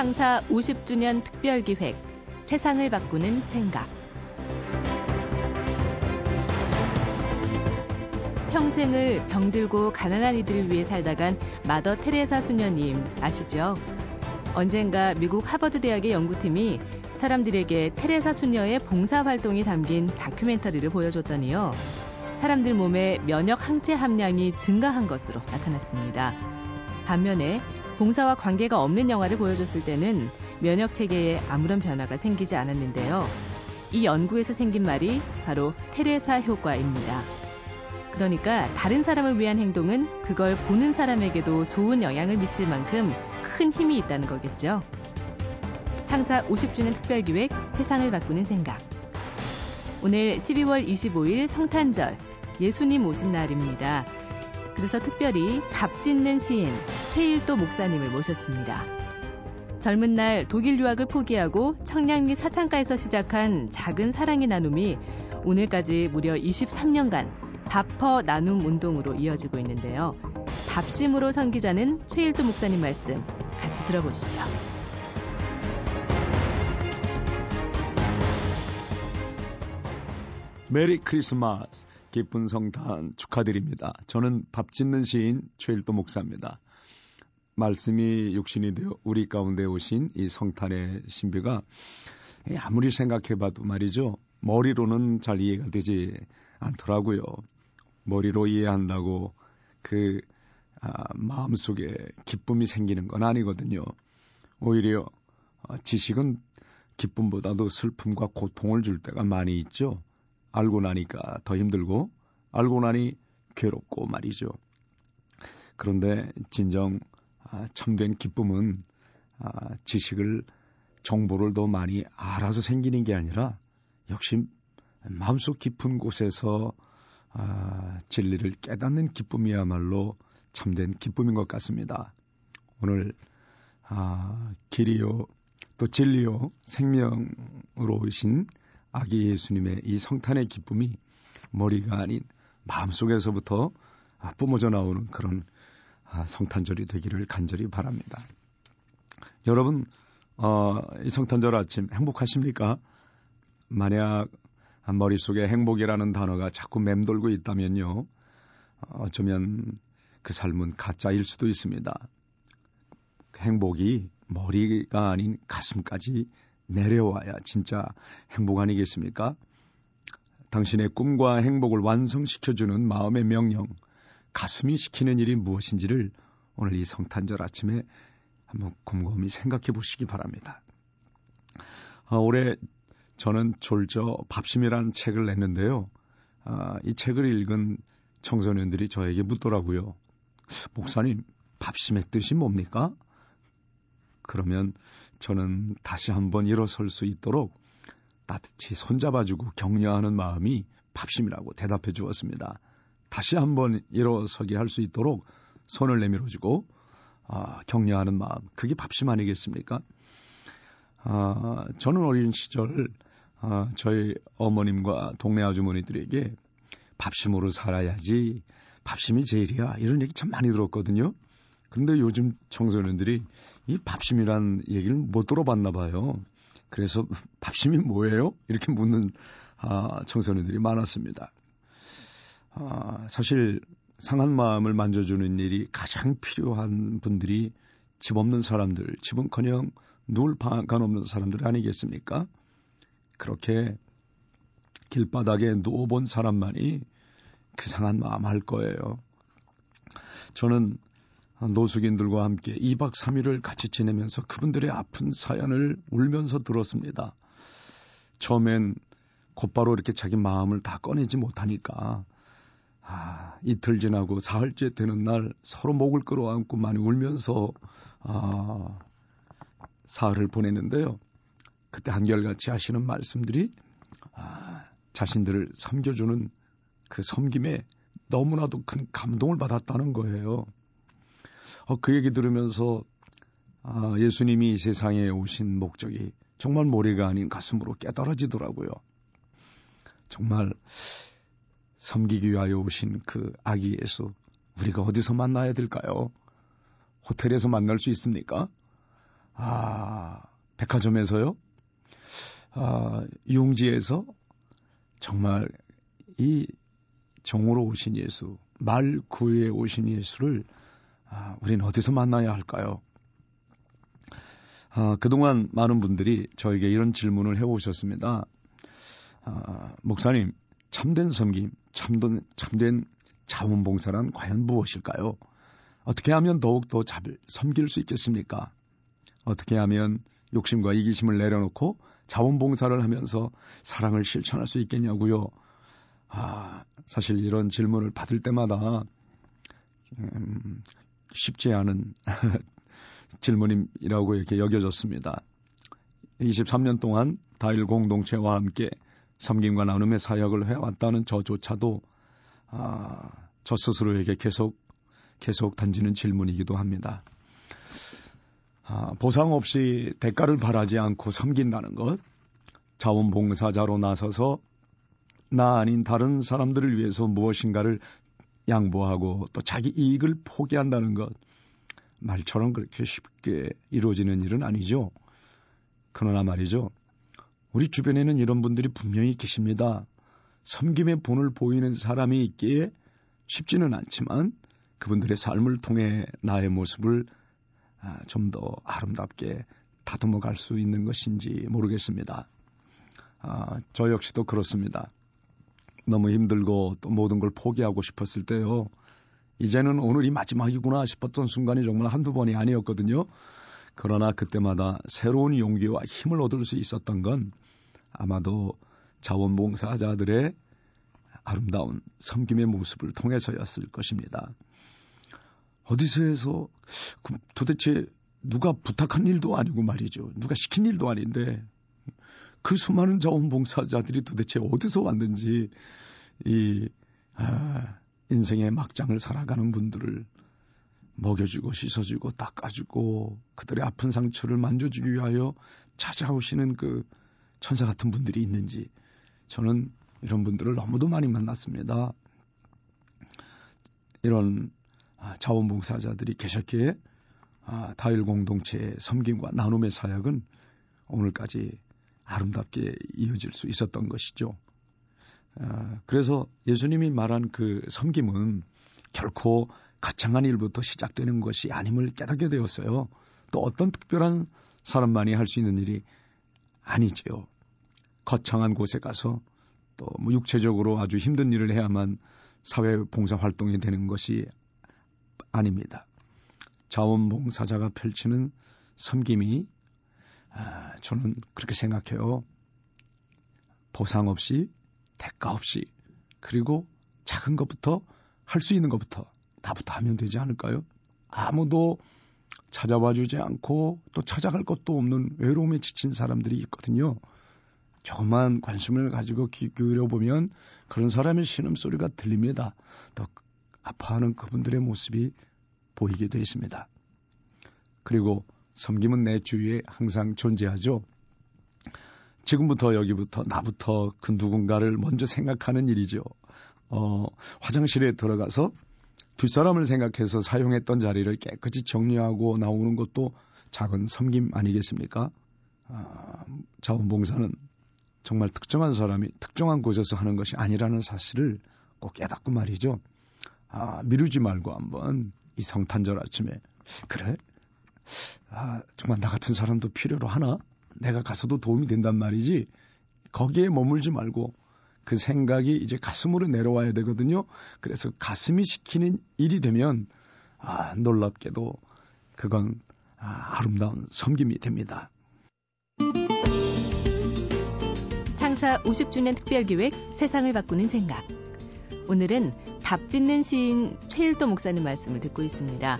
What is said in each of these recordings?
창사 50주년 특별기획 세상을 바꾸는 생각 평생을 병들고 가난한 이들을 위해 살다간 마더 테레사 수녀님 아시죠? 언젠가 미국 하버드 대학의 연구팀이 사람들에게 테레사 수녀의 봉사 활동이 담긴 다큐멘터리를 보여줬더니요. 사람들 몸에 면역 항체 함량이 증가한 것으로 나타났습니다. 반면에 봉사와 관계가 없는 영화를 보여줬을 때는 면역 체계에 아무런 변화가 생기지 않았는데요. 이 연구에서 생긴 말이 바로 테레사 효과입니다. 그러니까 다른 사람을 위한 행동은 그걸 보는 사람에게도 좋은 영향을 미칠 만큼 큰 힘이 있다는 거겠죠. 창사 50주년 특별기획 세상을 바꾸는 생각. 오늘 12월 25일 성탄절 예수님 오신 날입니다. 그래서 특별히 밥 짓는 시인 세일도 목사님을 모셨습니다. 젊은 날 독일 유학을 포기하고 청량리 사창가에서 시작한 작은 사랑의 나눔이 오늘까지 무려 23년간 밥퍼 나눔 운동으로 이어지고 있는데요. 밥심으로 섬기자는 최일도 목사님 말씀 같이 들어보시죠. 메리 크리스마스, 기쁜 성탄 축하드립니다. 저는 밥 짓는 시인 최일도 목사입니다. 말씀이 육신이 되어 우리 가운데 오신 이 성탄의 신비가 아무리 생각해봐도 말이죠. 머리로는 잘 이해가 되지 않더라고요. 머리로 이해한다고 그 아, 마음속에 기쁨이 생기는 건 아니거든요. 오히려 어, 지식은 기쁨보다도 슬픔과 고통을 줄 때가 많이 있죠. 알고 나니까 더 힘들고 알고 나니 괴롭고 말이죠. 그런데 진정 아, 참된 기쁨은 아, 지식을 정보를 더 많이 알아서 생기는 게 아니라 역시 마음속 깊은 곳에서 아, 진리를 깨닫는 기쁨이야말로 참된 기쁨인 것 같습니다. 오늘 아, 길이요 또 진리요 생명으로 오신 아기 예수님의 이 성탄의 기쁨이 머리가 아닌 마음속에서부터 아, 뿜어져 나오는 그런 아, 성탄절이 되기를 간절히 바랍니다. 여러분, 어, 이 성탄절 아침 행복하십니까? 만약 머릿속에 행복이라는 단어가 자꾸 맴돌고 있다면요. 어쩌면 그 삶은 가짜일 수도 있습니다. 행복이 머리가 아닌 가슴까지 내려와야 진짜 행복 아니겠습니까? 당신의 꿈과 행복을 완성시켜주는 마음의 명령, 가슴이 시키는 일이 무엇인지를 오늘 이 성탄절 아침에 한번 곰곰이 생각해 보시기 바랍니다. 아, 올해 저는 졸저 밥심이라는 책을 냈는데요. 아, 이 책을 읽은 청소년들이 저에게 묻더라고요. 목사님, 밥심의 뜻이 뭡니까? 그러면 저는 다시 한번 일어설 수 있도록 따뜻히 손잡아주고 격려하는 마음이 밥심이라고 대답해 주었습니다. 다시 한번 일어서게 할 수 있도록 손을 내밀어 주고 아, 격려하는 마음 그게 밥심 아니겠습니까? 아, 저는 어린 시절 아, 저희 어머님과 동네 아주머니들에게 밥심으로 살아야지 밥심이 제일이야 이런 얘기 참 많이 들었거든요. 그런데 요즘 청소년들이 이 밥심이란 얘기를 못 들어봤나 봐요. 그래서 밥심이 뭐예요? 이렇게 묻는 아, 청소년들이 많았습니다. 아, 사실 상한 마음을 만져주는 일이 가장 필요한 분들이 집 없는 사람들, 집은커녕 누울 방간 없는 사람들 아니겠습니까? 그렇게 길바닥에 누워본 사람만이 그 상한 마음 할 거예요. 저는 노숙인들과 함께 2박 3일을 같이 지내면서 그분들의 아픈 사연을 울면서 들었습니다. 처음엔 곧바로 이렇게 자기 마음을 다 꺼내지 못하니까 아, 이틀 지나고 사흘째 되는 날 서로 목을 끌어안고 많이 울면서 아, 사흘을 보냈는데요. 그때 한결같이 하시는 말씀들이 아, 자신들을 섬겨주는 그 섬김에 너무나도 큰 감동을 받았다는 거예요. 어, 그 얘기 들으면서 아, 예수님이 이 세상에 오신 목적이 정말 모래가 아닌 가슴으로 깨달아지더라고요. 정말 섬기기 위하여 오신 그 아기 예수 우리가 어디서 만나야 될까요? 호텔에서 만날 수 있습니까? 아, 백화점에서요? 아, 용지에서 정말 이 정으로 오신 예수, 말 구에 오신 예수를 아, 우리는 어디서 만나야 할까요? 아, 그동안 많은 분들이 저에게 이런 질문을 해오셨습니다. 아, 목사님, 참된 섬김, 참된, 참된 자원봉사란 과연 무엇일까요? 어떻게 하면 더욱더 섬길 수 있겠습니까? 어떻게 하면 욕심과 이기심을 내려놓고 자원봉사를 하면서 사랑을 실천할 수 있겠냐고요. 아, 사실 이런 질문을 받을 때마다 음, 쉽지 않은 질문이라고 이렇게 여겨졌습니다. 23년 동안 다일 공동체와 함께 섬김과 나눔의 사역을 해왔다는 저조차도 아, 저 스스로에게 계속 계속 던지는 질문이기도 합니다. 아, 보상 없이 대가를 바라지 않고 섬긴다는 것, 자원봉사자로 나서서 나 아닌 다른 사람들을 위해서 무엇인가를 양보하고 또 자기 이익을 포기한다는 것, 말처럼 그렇게 쉽게 이루어지는 일은 아니죠. 그러나 말이죠. 우리 주변에는 이런 분들이 분명히 계십니다. 섬김의 본을 보이는 사람이 있기에 쉽지는 않지만 그분들의 삶을 통해 나의 모습을 아, 좀더 아름답게 다듬어 갈 수 있는 것인지 모르겠습니다. 아, 저 역시도 그렇습니다. 너무 힘들고 또 모든 걸 포기하고 싶었을 때요. 이제는 오늘이 마지막이구나 싶었던 순간이 정말 한두 번이 아니었거든요. 그러나 그때마다 새로운 용기와 힘을 얻을 수 있었던 건 아마도 자원봉사자들의 아름다운 섬김의 모습을 통해서였을 것입니다. 어디서 해서 그 도대체 누가 부탁한 일도 아니고 말이죠. 누가 시킨 일도 아닌데 그 수많은 자원봉사자들이 도대체 어디서 왔는지 이 아, 인생의 막장을 살아가는 분들을 먹여주고 씻어주고 닦아주고 그들의 아픈 상처를 만져주기 위하여 찾아오시는 그 천사 같은 분들이 있는지 저는 이런 분들을 너무도 많이 만났습니다. 이런 아, 자원봉사자들이 계셨기에 아, 다일 공동체의 섬김과 나눔의 사역은 오늘까지 아름답게 이어질 수 있었던 것이죠. 아, 그래서 예수님이 말한 그 섬김은 결코 거창한 일부터 시작되는 것이 아님을 깨닫게 되었어요. 또 어떤 특별한 사람만이 할 수 있는 일이 아니지요. 거창한 곳에 가서 또 뭐 육체적으로 아주 힘든 일을 해야만 사회 봉사 활동이 되는 것이 아닙니다. 자원봉사자가 펼치는 섬김이 아, 저는 그렇게 생각해요. 보상 없이 대가 없이 그리고 작은 것부터 할 수 있는 것부터 다부터 하면 되지 않을까요? 아무도 찾아와 주지 않고 또 찾아갈 것도 없는 외로움에 지친 사람들이 있거든요. 조금만 관심을 가지고 귀 기울여 보면 그런 사람의 신음소리가 들립니다. 또 아파하는 그분들의 모습이 보이게 되어 있습니다. 그리고 섬김은 내 주위에 항상 존재하죠. 지금부터 여기부터 나부터 그 누군가를 먼저 생각하는 일이죠. 어, 화장실에 들어가서 뒷사람을 생각해서 사용했던 자리를 깨끗이 정리하고 나오는 것도 작은 섬김 아니겠습니까? 아, 자원봉사는 정말 특정한 사람이 특정한 곳에서 하는 것이 아니라는 사실을 꼭 깨닫고 말이죠. 아, 미루지 말고 한번 이 성탄절 아침에 그래? 아, 정말 나 같은 사람도 필요로 하나? 내가 가서도 도움이 된단 말이지. 거기에 머물지 말고 그 생각이 이제 가슴으로 내려와야 되거든요. 그래서 가슴이 시키는 일이 되면 아, 놀랍게도 그건 아, 아름다운 섬김이 됩니다. 창사 50주년 특별기획 세상을 바꾸는 생각. 오늘은 밥 짓는 시인 최일도 목사님 말씀을 듣고 있습니다.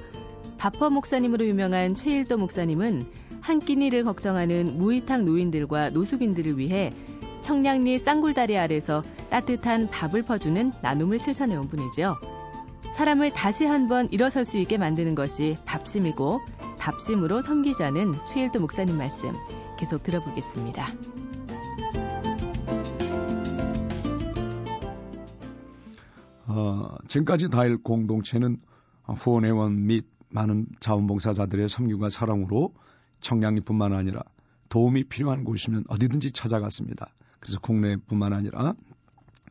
밥퍼 목사님으로 유명한 최일도 목사님은 한 끼니를 걱정하는 무이탁 노인들과 노숙인들을 위해 청량리 쌍굴다리 아래서 따뜻한 밥을 퍼주는 나눔을 실천해 온 분이죠. 사람을 다시 한번 일어설 수 있게 만드는 것이 밥심이고 밥심으로 섬기자는 최일도 목사님 말씀 계속 들어보겠습니다. 어, 지금까지 다일 공동체는 후원회원 및 많은 자원봉사자들의 섬김과 사랑으로 청량리뿐만 아니라 도움이 필요한 곳이면 어디든지 찾아갔습니다. 그래서 국내뿐만 아니라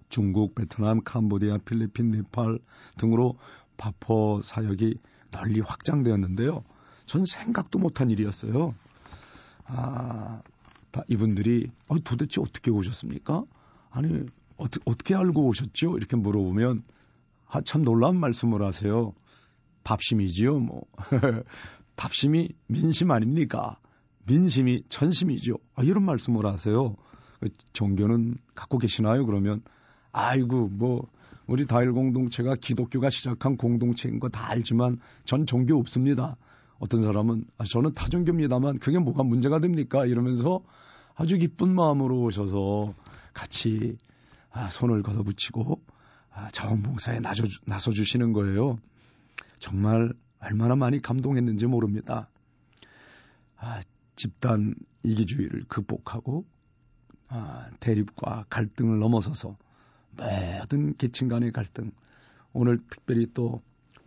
중국, 베트남, 캄보디아, 필리핀, 네팔 등으로 바포 사역이 널리 확장되었는데요. 전 생각도 못한 일이었어요. 아, 다 이분들이 어, 도대체 어떻게 오셨습니까? 아니 어, 어떻게 알고 오셨죠? 이렇게 물어보면 아, 참 놀라운 말씀을 하세요. 밥심이지요, 뭐. 밥심이 민심 아닙니까? 민심이 천심이죠. 아, 이런 말씀을 하세요. 그 종교는 갖고 계시나요? 그러면 아이고 뭐 우리 다일 공동체가 기독교가 시작한 공동체인 거 다 알지만 전 종교 없습니다. 어떤 사람은 아, 저는 타종교입니다만 그게 뭐가 문제가 됩니까? 이러면서 아주 기쁜 마음으로 오셔서 같이 아, 손을 걷어붙이고 아, 자원봉사에 나서, 나서주시는 거예요. 정말 얼마나 많이 감동했는지 모릅니다. 아, 집단 이기주의를 극복하고 아, 대립과 갈등을 넘어서서 모든 계층 간의 갈등, 오늘 특별히 또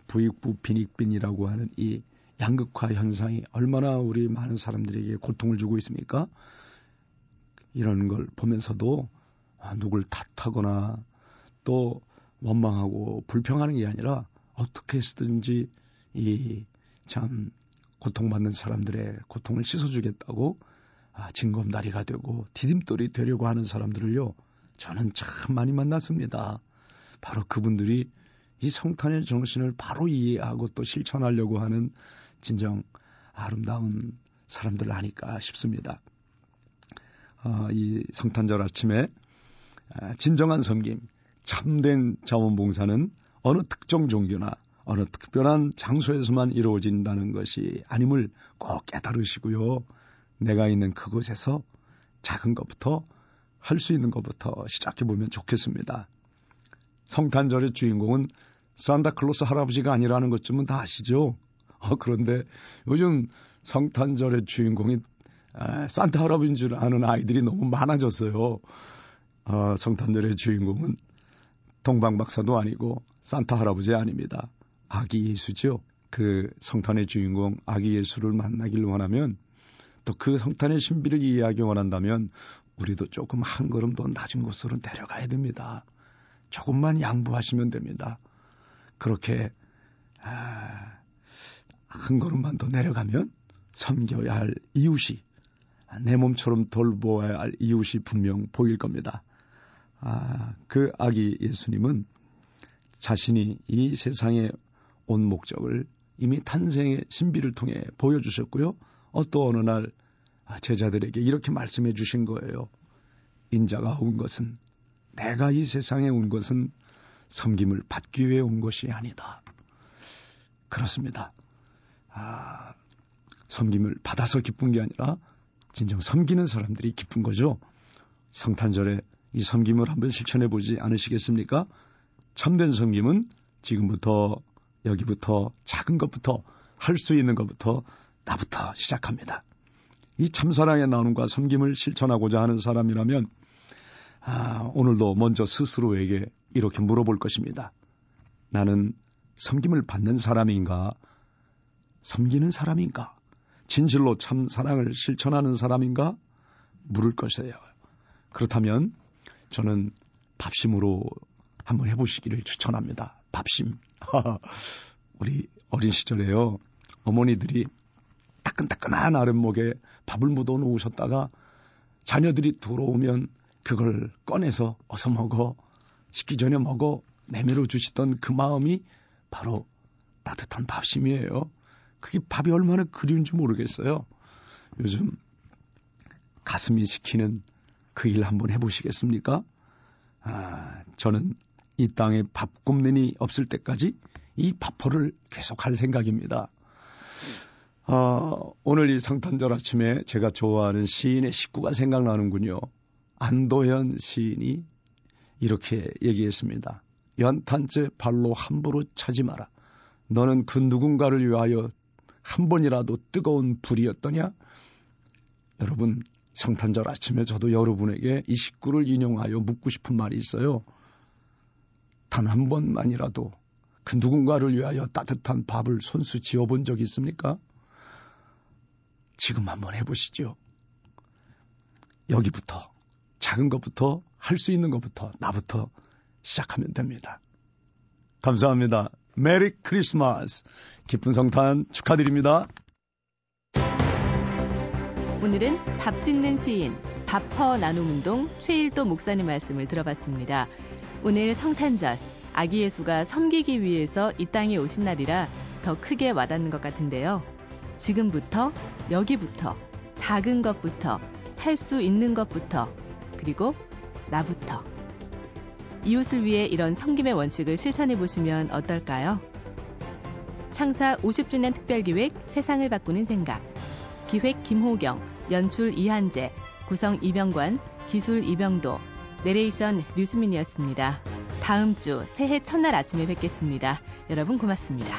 부익부 빈익빈이라고 하는 이 양극화 현상이 얼마나 우리 많은 사람들에게 고통을 주고 있습니까? 이런 걸 보면서도 아, 누굴 탓하거나 또 원망하고 불평하는 게 아니라 어떻게 쓰든지 이 참 고통받는 사람들의 고통을 씻어주겠다고 아, 징검다리가 되고 디딤돌이 되려고 하는 사람들을요 저는 참 많이 만났습니다. 바로 그분들이 이 성탄의 정신을 바로 이해하고 또 실천하려고 하는 진정 아름다운 사람들 아닐까 싶습니다. 어, 이 성탄절 아침에 아, 진정한 섬김, 참된 자원봉사는 어느 특정 종교나 어느 특별한 장소에서만 이루어진다는 것이 아님을 꼭 깨달으시고요. 내가 있는 그곳에서 작은 것부터 할 수 있는 것부터 시작해 보면 좋겠습니다. 성탄절의 주인공은 산타클로스 할아버지가 아니라는 것쯤은 다 아시죠? 어, 그런데 요즘 성탄절의 주인공이 에, 아, 산타 할아버지인 줄 아는 아이들이 너무 많아졌어요. 어, 성탄절의 주인공은 동방박사도 아니고 산타 할아버지 아닙니다. 아기 예수죠. 그 성탄의 주인공 아기 예수를 만나길 원하면 또 그 성탄의 신비를 이해하기 원한다면 우리도 조금 한 걸음 더 낮은 곳으로 내려가야 됩니다. 조금만 양보하시면 됩니다. 그렇게 아, 한 걸음만 더 내려가면 섬겨야 할 이웃이 내 몸처럼 돌보아야 할 이웃이 분명 보일 겁니다. 아, 그 아기 예수님은 자신이 이 세상에 온 목적을 이미 탄생의 신비를 통해 보여주셨고요. 어, 또 어느 날 아, 제자들에게 이렇게 말씀해 주신 거예요. 인자가 온 것은 내가 이 세상에 온 것은 섬김을 받기 위해 온 것이 아니다. 그렇습니다. 아, 섬김을 받아서 기쁜 게 아니라 진정 섬기는 사람들이 기쁜 거죠. 성탄절에 이 섬김을 한번 실천해 보지 않으시겠습니까? 참된 섬김은 지금부터 여기부터 작은 것부터 할 수 있는 것부터 나부터 시작합니다. 이 참사랑의 나눔과 섬김을 실천하고자 하는 사람이라면 아, 오늘도 먼저 스스로에게 이렇게 물어볼 것입니다. 나는 섬김을 받는 사람인가? 섬기는 사람인가? 진실로 참 사랑을 실천하는 사람인가? 물을 것이에요. 그렇다면 저는 밥심으로 한번 해보시기를 추천합니다. 밥심. 우리 어린 시절에요. 어머니들이 따끈따끈한 아랫목에 밥을 묻어 놓으셨다가 자녀들이 들어오면 그걸 꺼내서 어서 먹어. 식기 전에 먹어. 내밀어 주시던 그 마음이 바로 따뜻한 밥심이에요. 그게 밥이 얼마나 그리운지 모르겠어요. 요즘 가슴이 시키는 그 일 한번 해보시겠습니까? 아, 저는 이 땅에 밥 굽는이 없을 때까지 이 밥포를 계속할 생각입니다. 아, 오늘 이 성탄절 아침에 제가 좋아하는 시인의 식구가 생각나는군요. 안도현 시인이 이렇게 얘기했습니다. 연탄재 발로 함부로 차지 마라. 너는 그 누군가를 위하여 한 번이라도 뜨거운 불이었더냐? 여러분, 성탄절 아침에 저도 여러분에게 이 식구를 인용하여 묻고 싶은 말이 있어요. 단 한 번만이라도 그 누군가를 위하여 따뜻한 밥을 손수 지어본 적이 있습니까? 지금 한번 해보시죠. 여기부터, 작은 것부터, 할 수 있는 것부터, 나부터 시작하면 됩니다. 감사합니다. 메리 크리스마스. 기쁜 성탄 축하드립니다. 오늘은 밥 짓는 시인, 밥퍼 나눔운동 최일도 목사님 말씀을 들어봤습니다. 오늘 성탄절, 아기 예수가 섬기기 위해서 이 땅에 오신 날이라 더 크게 와닿는 것 같은데요. 지금부터, 여기부터, 작은 것부터, 할 수 있는 것부터, 그리고 나부터. 이웃을 위해 이런 섬김의 원칙을 실천해 보시면 어떨까요? 창사 50주년 특별기획 세상을 바꾸는 생각. 기획 김호경, 연출 이한재, 구성 이병관, 기술 이병도, 내레이션 류수민이었습니다. 다음 주 새해 첫날 아침에 뵙겠습니다. 여러분 고맙습니다.